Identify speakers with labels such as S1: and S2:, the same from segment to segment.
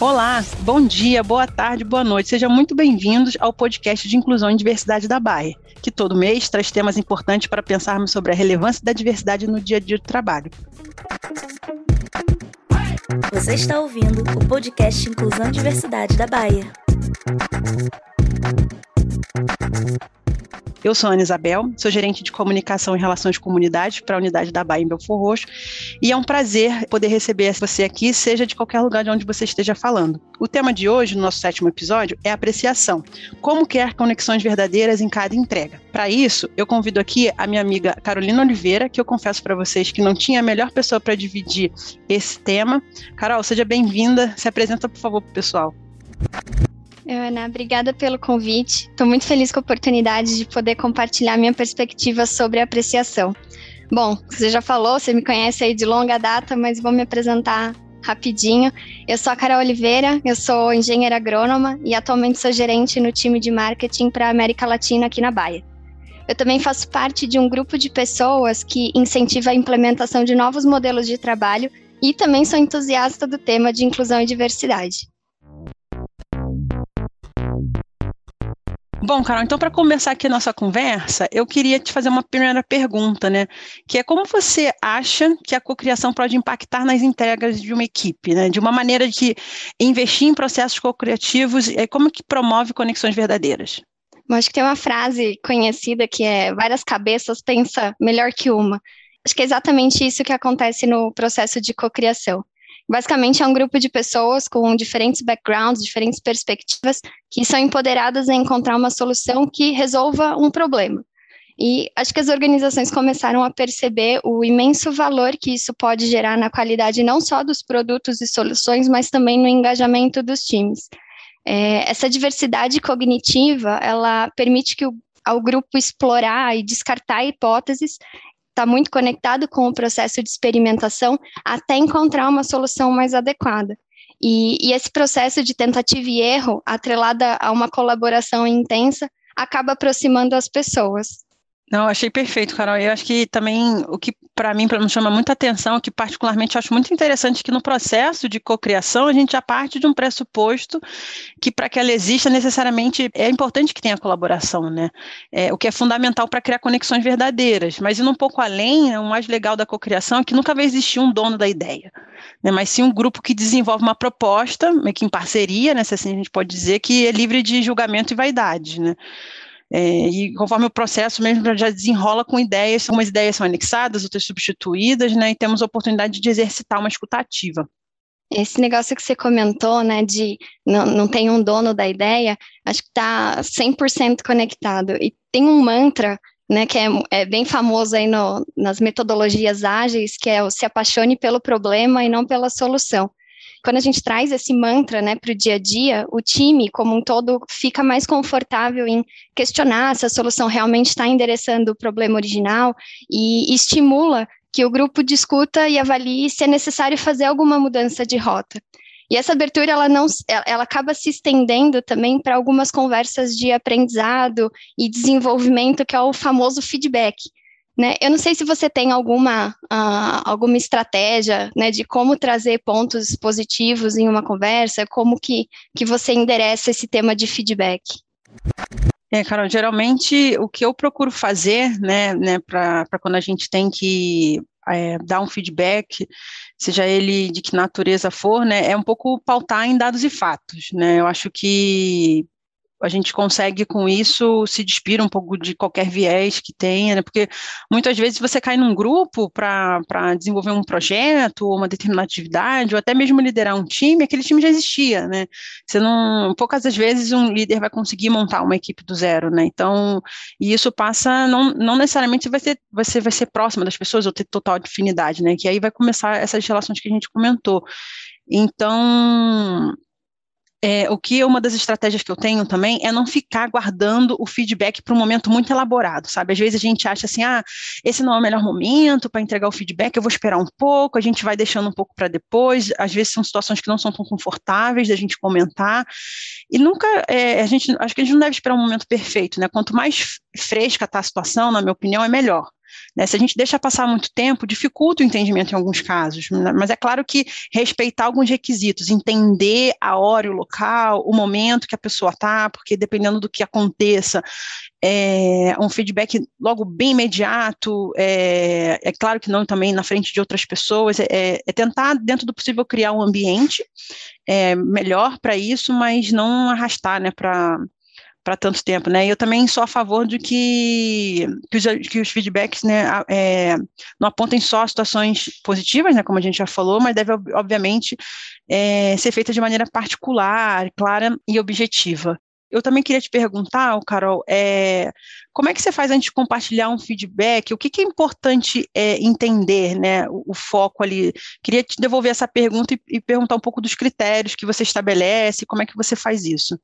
S1: Olá, bom dia, boa tarde, boa noite. Sejam muito bem-vindos ao podcast de Inclusão e Diversidade da Baia, que todo mês traz temas importantes para pensarmos sobre a relevância da diversidade no dia a dia do trabalho.
S2: Você está ouvindo o podcast Inclusão e Diversidade da Baia.
S1: Eu sou Ana Isabel, sou gerente de comunicação e relações de comunidade para a unidade da Bahia em Belfor Roxo, e é um prazer poder receber você aqui, seja de qualquer lugar de onde você esteja falando. O tema de hoje, no nosso sétimo episódio, é apreciação. Como criar conexões verdadeiras em cada entrega. Para isso, eu convido aqui a minha amiga Carolina Oliveira, que eu confesso para vocês que não tinha a melhor pessoa para dividir esse tema. Carol, seja bem-vinda. Se apresenta, por favor, para o pessoal.
S3: Ana, obrigada pelo convite. Estou muito feliz com a oportunidade de poder compartilhar minha perspectiva sobre apreciação. Bom, você já falou, você me conhece aí de longa data, mas vou me apresentar rapidinho. Eu sou a Carol Oliveira, eu sou engenheira agrônoma e atualmente sou gerente no time de marketing para a América Latina aqui na Bahia. Eu também faço parte de um grupo de pessoas que incentiva a implementação de novos modelos de trabalho e também sou entusiasta do tema de inclusão e diversidade.
S1: Bom, Carol, então para começar aqui a nossa conversa, eu queria te fazer uma primeira pergunta, né? Que é como você acha que a cocriação pode impactar nas entregas de uma equipe, né? De uma maneira de investir em processos cocriativos, e como que promove conexões verdadeiras?
S3: Eu acho que tem uma frase conhecida que é várias cabeças pensa melhor que uma. Acho que é exatamente isso que acontece no processo de cocriação. Basicamente, é um grupo de pessoas com diferentes backgrounds, diferentes perspectivas, que são empoderadas a encontrar uma solução que resolva um problema. E acho que as organizações começaram a perceber o imenso valor que isso pode gerar na qualidade não só dos produtos e soluções, mas também no engajamento dos times. É, essa diversidade cognitiva, ela permite que o, ao grupo explorar e descartar hipóteses está muito conectado com o processo de experimentação até encontrar uma solução mais adequada. E, e esse processo de tentativa e erro, atrelada a uma colaboração intensa, acaba aproximando as pessoas.
S1: Não, achei perfeito, Carol. Eu acho que também o que para mim me chama muita atenção, o que particularmente acho muito interessante, que no processo de cocriação a gente já parte de um pressuposto que para que ela exista necessariamente é importante que tenha colaboração, né? É, o que é fundamental para criar conexões verdadeiras. Mas indo um pouco além, o mais legal da cocriação é que nunca vai existir um dono da ideia, né? Mas sim um grupo que desenvolve uma proposta, meio que em parceria, né? Se assim a gente pode dizer, que é livre de julgamento e vaidade, né? É, e conforme o processo mesmo já desenrola com ideias, algumas ideias são anexadas, outras substituídas, né, e temos a oportunidade de exercitar uma escutativa.
S3: Esse negócio que você comentou, né, de não, não tem um dono da ideia, acho que está 100% conectado. E tem um mantra, né, que é, é bem famoso aí no, nas metodologias ágeis, que é o se apaixone pelo problema e não pela solução quando a gente traz esse mantra né, para o dia a dia, o time como um todo fica mais confortável em questionar se a solução realmente está endereçando o problema original e estimula que o grupo discuta e avalie se é necessário fazer alguma mudança de rota. E essa abertura ela não ela acaba se estendendo também para algumas conversas de aprendizado e desenvolvimento, que é o famoso feedback, né? Eu não sei se você tem alguma, uh, alguma estratégia né, de como trazer pontos positivos em uma conversa, como que, que você endereça esse tema de feedback.
S1: É, Carol, geralmente o que eu procuro fazer, né, né para quando a gente tem que é, dar um feedback, seja ele de que natureza for, né, é um pouco pautar em dados e fatos, né, eu acho que a gente consegue com isso se despir um pouco de qualquer viés que tenha, né? porque muitas vezes você cai num grupo para desenvolver um projeto ou uma determinada atividade, ou até mesmo liderar um time, aquele time já existia, né? Você não, poucas das vezes um líder vai conseguir montar uma equipe do zero, né? Então, e isso passa, não, não necessariamente vai ser, você vai ser próximo das pessoas ou ter total afinidade, né? Que aí vai começar essas relações que a gente comentou. Então, é, o que uma das estratégias que eu tenho também é não ficar guardando o feedback para um momento muito elaborado, sabe? Às vezes a gente acha assim, ah, esse não é o melhor momento para entregar o feedback, eu vou esperar um pouco, a gente vai deixando um pouco para depois. Às vezes são situações que não são tão confortáveis da gente comentar. E nunca, é, a gente, acho que a gente não deve esperar um momento perfeito, né? Quanto mais fresca está a situação, na minha opinião, é melhor. Né? Se a gente deixa passar muito tempo, dificulta o entendimento em alguns casos, né? mas é claro que respeitar alguns requisitos, entender a hora, o local, o momento que a pessoa está, porque dependendo do que aconteça, é, um feedback logo bem imediato, é, é, claro que não também na frente de outras pessoas, é, é tentar, dentro do possível, criar um ambiente é, melhor para isso, mas não arrastar né, para para tanto tempo, né? Eu também sou a favor de que, que, os, que os feedbacks, né, é, não apontem só situações positivas, né, como a gente já falou, mas deve, obviamente, é, ser feita de maneira particular, clara e objetiva. Eu também queria te perguntar, Carol, é, como é que você faz antes de compartilhar um feedback? O que, que é importante é, entender, né? O, o, foco ali. Queria te devolver essa pergunta e, e, perguntar um pouco dos critérios que você estabelece, como é que você faz isso?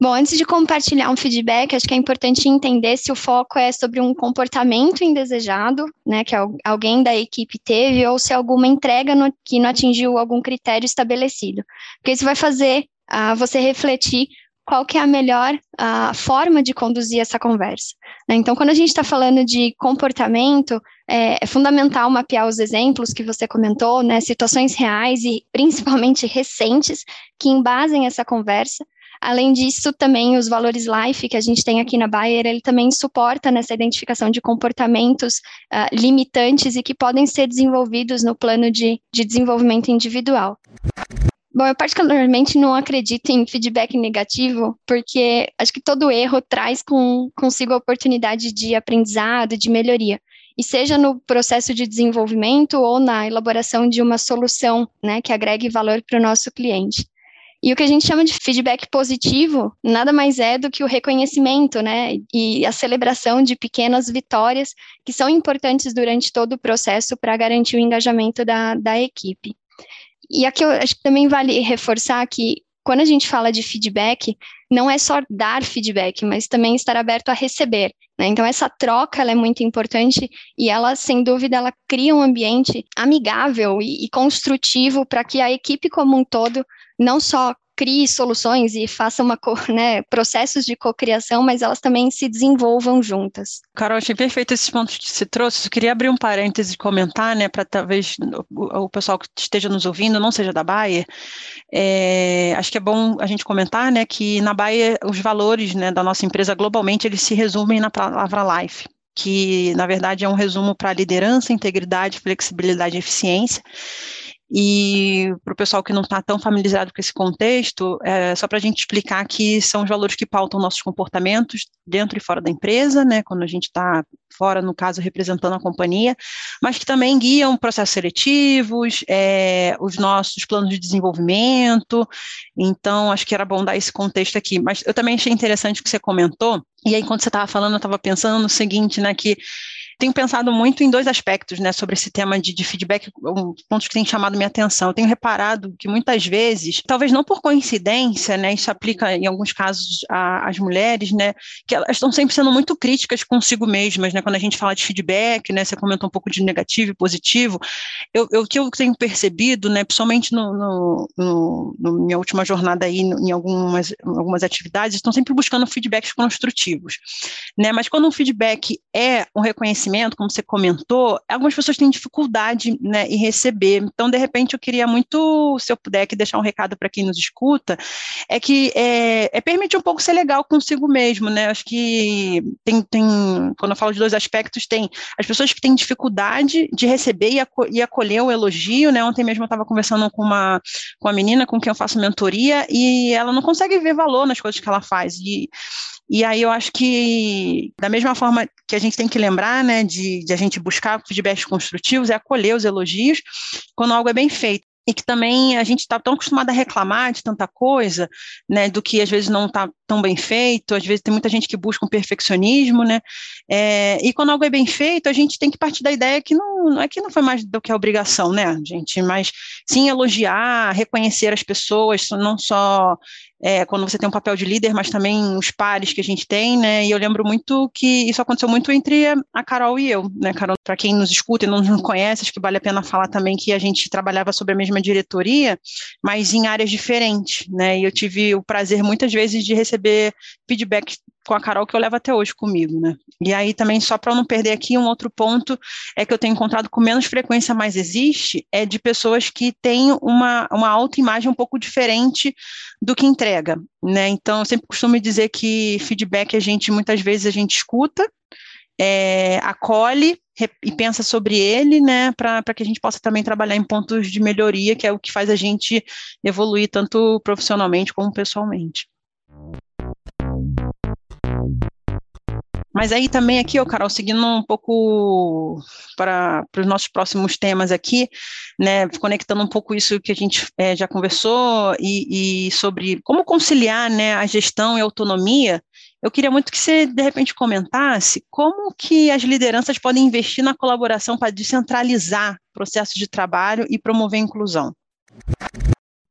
S3: Bom, antes de compartilhar um feedback, acho que é importante entender se o foco é sobre um comportamento indesejado, né, que alguém da equipe teve, ou se é alguma entrega no, que não atingiu algum critério estabelecido. Porque isso vai fazer uh, você refletir qual que é a melhor a forma de conduzir essa conversa. Né? Então, quando a gente está falando de comportamento, é, é, fundamental mapear os exemplos que você comentou, né, situações reais e principalmente recentes que embasem essa conversa. Além disso, também os valores LIFE que a gente tem aqui na Bayer, ele também suporta nessa identificação de comportamentos uh, limitantes e que podem ser desenvolvidos no plano de, de desenvolvimento individual. Bom, eu particularmente não acredito em feedback negativo, porque acho que todo erro traz com, consigo a oportunidade de aprendizado, de melhoria. E seja no processo de desenvolvimento ou na elaboração de uma solução né, que agregue valor para o nosso cliente. E o que a gente chama de feedback positivo nada mais é do que o reconhecimento, né, e a celebração de pequenas vitórias que são importantes durante todo o processo para garantir o engajamento da, da equipe. E aqui eu acho que também vale reforçar que quando a gente fala de feedback, não é só dar feedback, mas também estar aberto a receber. Né? Então, essa troca é muito importante e ela, sem dúvida, ela cria um ambiente amigável e, e construtivo para que a equipe como um todo não só crie soluções e faça uma, né, processos de cocriação, mas elas também se desenvolvam juntas.
S1: Carol, achei perfeito esses pontos que você trouxe. Eu queria abrir um parêntese e comentar, né, para talvez o, o, pessoal que esteja nos ouvindo não seja da Bayer. É, acho que é bom a gente comentar, né, que na Bayer os valores, né, da nossa empresa globalmente eles se resumem na palavra life que na verdade é um resumo para liderança, integridade, flexibilidade e eficiência. E para o pessoal que não está tão familiarizado com esse contexto, é só para a gente explicar que são os valores que pautam nossos comportamentos dentro e fora da empresa, né, quando a gente está fora, no caso, representando a companhia, mas que também guiam processos seletivos, é, os nossos planos de desenvolvimento. Então, acho que era bom dar esse contexto aqui. Mas eu também achei interessante o que você comentou, e aí, quando você estava falando, eu estava pensando no seguinte, né, que tenho pensado muito em dois aspectos, né, sobre esse tema de, de feedback, um, pontos que têm chamado minha atenção. Eu tenho reparado que muitas vezes, talvez não por coincidência, né, isso aplica em alguns casos às mulheres, né, que elas estão sempre sendo muito críticas consigo mesmas, né, quando a gente fala de feedback, né, você comentou um pouco de negativo e positivo, eu, eu, o que eu tenho percebido, né, principalmente no, no, no, no minha última jornada aí, em algumas, algumas atividades, estão sempre buscando feedbacks construtivos, né, mas quando um feedback é um reconhecimento conhecimento, como você comentou, algumas pessoas têm dificuldade né, em receber. Então, de repente, eu queria muito, se eu puder aqui deixar um recado para quem nos escuta, é que é, é, permitir um pouco ser legal consigo mesmo, né? Acho que tem, tem, quando eu falo de dois aspectos, tem as pessoas que têm dificuldade de receber e, aco e acolher o elogio, né? Ontem mesmo eu estava conversando com uma, com uma menina com quem eu faço mentoria e ela não consegue ver valor nas coisas que ela faz. E, e aí eu acho que, da mesma forma que a gente tem que lembrar, né, de, de a gente buscar feedbacks construtivos, é acolher os elogios quando algo é bem feito. E que também a gente está tão acostumado a reclamar de tanta coisa, né, do que às vezes não está tão bem feito, às vezes tem muita gente que busca um perfeccionismo, né, é, e quando algo é bem feito, a gente tem que partir da ideia que não, não é que não foi mais do que a obrigação, né, gente, mas sim elogiar, reconhecer as pessoas, não só é, quando você tem um papel de líder, mas também os pares que a gente tem, né? E eu lembro muito que isso aconteceu muito entre a Carol e eu, né, Carol? Para quem nos escuta e não nos conhece, acho que vale a pena falar também que a gente trabalhava sobre a mesma diretoria, mas em áreas diferentes, né? E eu tive o prazer muitas vezes de receber feedback com a Carol que eu levo até hoje comigo, né? E aí também, só para não perder aqui, um outro ponto é que eu tenho encontrado com menos frequência, mas existe, é de pessoas que têm uma, uma autoimagem um pouco diferente do que entrega, né? Então, eu sempre costumo dizer que feedback a gente, muitas vezes, a gente escuta, é, acolhe e pensa sobre ele, né, para que a gente possa também trabalhar em pontos de melhoria, que é o que faz a gente evoluir tanto profissionalmente como pessoalmente. Mas aí também aqui, ó, Carol, seguindo um pouco para, os nossos próximos temas aqui, né, conectando um pouco isso que a gente é, já conversou e, e, sobre como conciliar, né, a gestão e a autonomia, eu queria muito que você, de repente, comentasse como que as lideranças podem investir na colaboração para descentralizar processos de trabalho e promover inclusão.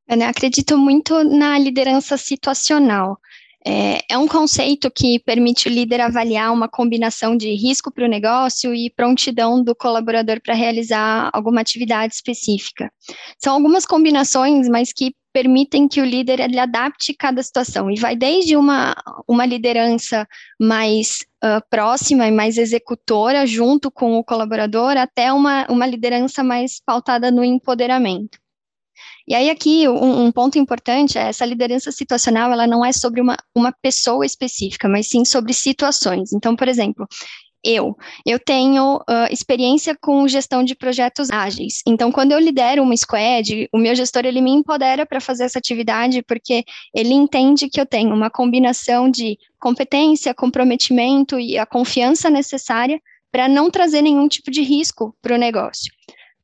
S3: Eu acredito muito na liderança situacional. É, é, um conceito que permite o líder avaliar uma combinação de risco para o negócio e prontidão do colaborador para realizar alguma atividade específica. São algumas combinações, mas que permitem que o líder ele adapte cada situação e vai desde uma, uma liderança mais uh, próxima e mais executora junto com o colaborador até uma, uma liderança mais pautada no empoderamento. E aí aqui um, um, ponto importante é essa liderança situacional, ela não é sobre uma, uma pessoa específica, mas sim sobre situações. Então, por exemplo, eu, eu tenho uh, experiência com gestão de projetos ágeis. Então, quando eu lidero uma squad, o meu gestor ele me empodera para fazer essa atividade porque ele entende que eu tenho uma combinação de competência, comprometimento e a confiança necessária para não trazer nenhum tipo de risco para o negócio.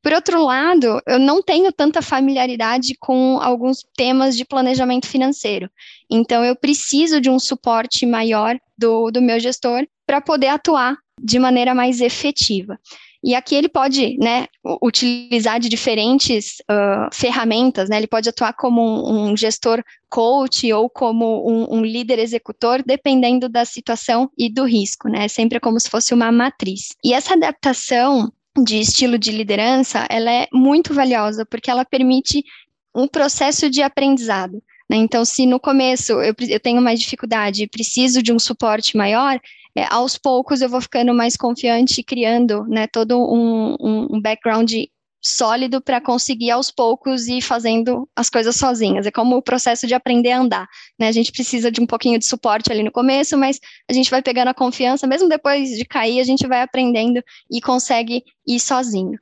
S3: Por outro lado, eu não tenho tanta familiaridade com alguns temas de planejamento financeiro. Então, eu preciso de um suporte maior do, do meu gestor para poder atuar de maneira mais efetiva. E aqui ele pode né, utilizar de diferentes uh, ferramentas, né? ele pode atuar como um, um gestor coach ou como um, um, líder executor, dependendo da situação e do risco, né? Sempre como se fosse uma matriz. E essa adaptação de estilo de liderança, ela é muito valiosa, porque ela permite um processo de aprendizado. Né? Então, se no começo eu, eu tenho mais dificuldade e preciso de um suporte maior, é, aos poucos eu vou ficando mais confiante, criando né, todo um, um, um background sólido para conseguir aos poucos ir fazendo as coisas sozinhas. É como o processo de aprender a andar, né? A gente precisa de um pouquinho de suporte ali no começo, mas a gente vai pegando a confiança, mesmo depois de cair, a gente vai aprendendo e consegue ir sozinho.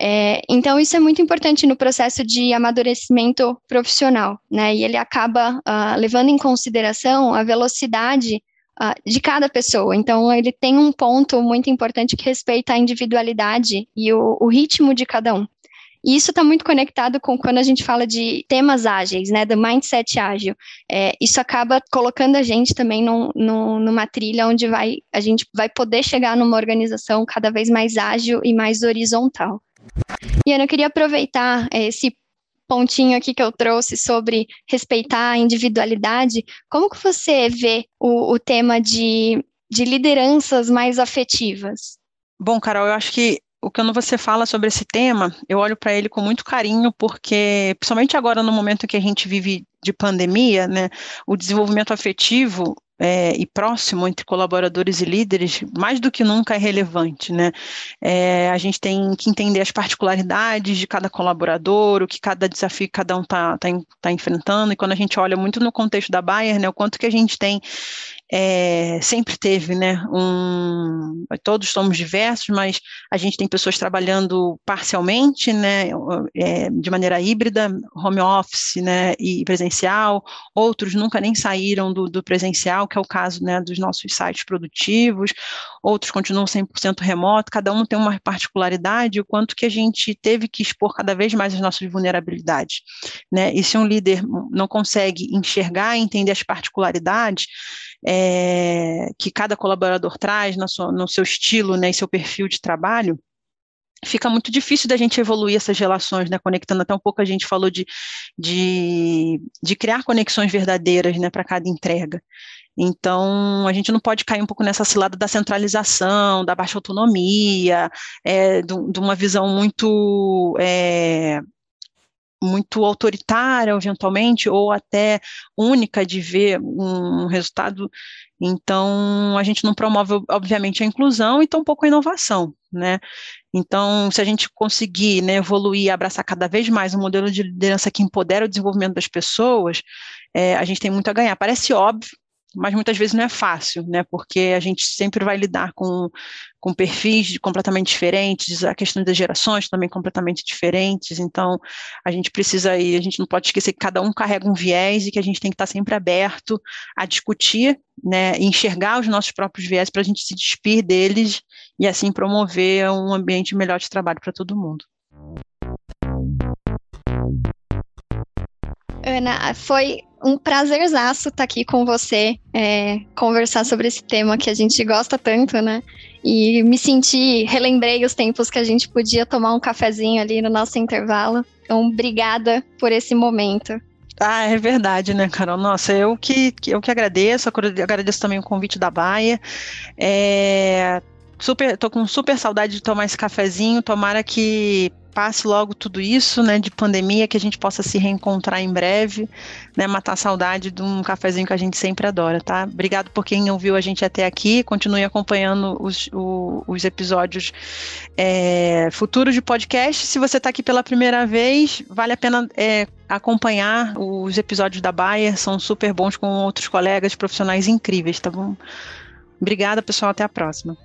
S3: É, então, isso é muito importante no processo de amadurecimento profissional, né? E ele acaba uh, levando em consideração a velocidade uh, de cada pessoa. Então, ele tem um ponto muito importante que respeita a individualidade e o, o ritmo de cada um. E isso está muito conectado com quando a gente fala de temas ágeis, né, do mindset ágil. É, isso acaba colocando a gente também num, num, numa trilha onde vai, a gente vai poder chegar numa organização cada vez mais ágil e mais horizontal. E Ana, eu queria aproveitar é, esse pontinho aqui que eu trouxe sobre respeitar a individualidade, como que você vê o, o tema de, de lideranças mais afetivas?
S1: Bom, Carol, eu acho que o que você fala sobre esse tema, eu olho para ele com muito carinho, porque, principalmente agora no momento que a gente vive de pandemia, né, o desenvolvimento afetivo é, e próximo entre colaboradores e líderes, mais do que nunca é relevante, né? É, a gente tem que entender as particularidades de cada colaborador, o que cada desafio que cada um está tá, tá enfrentando, e quando a gente olha muito no contexto da Bayer, né, o quanto que a gente tem é, sempre teve, né, um, todos somos diversos, mas a gente tem pessoas trabalhando parcialmente, né, é, de maneira híbrida, home office, né, e presencial, outros nunca nem saíram do, do presencial, que é o caso, né, dos nossos sites produtivos, outros continuam 100% remoto, cada um tem uma particularidade, o quanto que a gente teve que expor cada vez mais as nossas vulnerabilidades, né, e se um líder não consegue enxergar entender as particularidades, é, que cada colaborador traz no seu, estilo né, e seu perfil de trabalho, fica muito difícil da gente evoluir essas relações, né, conectando até um pouco a gente falou de, de, de criar conexões verdadeiras, né, para cada entrega. Então, a gente não pode cair um pouco nessa cilada da centralização, da baixa autonomia, é, de, de, uma visão muito é, muito autoritária, eventualmente, ou até única de ver um resultado. Então, a gente não promove, obviamente, a inclusão e tampouco a inovação, né? Então, se a gente conseguir né, evoluir, abraçar cada vez mais um modelo de liderança que empodera o desenvolvimento das pessoas, é, a gente tem muito a ganhar. Parece óbvio, mas muitas vezes não é fácil, né? Porque a gente sempre vai lidar com, com perfis completamente diferentes, a questão das gerações também completamente diferentes, então a gente precisa aí, a gente não pode esquecer que cada um carrega um viés e que a gente tem que estar sempre aberto a discutir, né, e enxergar os nossos próprios viés para a gente se despir deles e assim promover um ambiente melhor de trabalho para todo mundo.
S3: Ana, foi um prazerzaço estar tá aqui com você, é, conversar sobre esse tema que a gente gosta tanto, né? E me senti, relembrei os tempos que a gente podia tomar um cafezinho ali no nosso intervalo. Então, obrigada por esse momento.
S1: Ah, é verdade, né, Carol? Nossa, eu que, eu que agradeço, agradeço também o convite da Baia. É, super, tô com super saudade de tomar esse cafezinho. Tomara que passe logo tudo isso, né, de pandemia, que a gente possa se reencontrar em breve, né, matar a saudade de um cafezinho que a gente sempre adora, tá? Obrigado por quem ouviu a gente até aqui, continue acompanhando os, o, os episódios é, futuros de podcast. Se você está aqui pela primeira vez, vale a pena é, acompanhar os episódios da Baia, são super bons com outros colegas profissionais incríveis, tá bom? Obrigada, pessoal, até a próxima.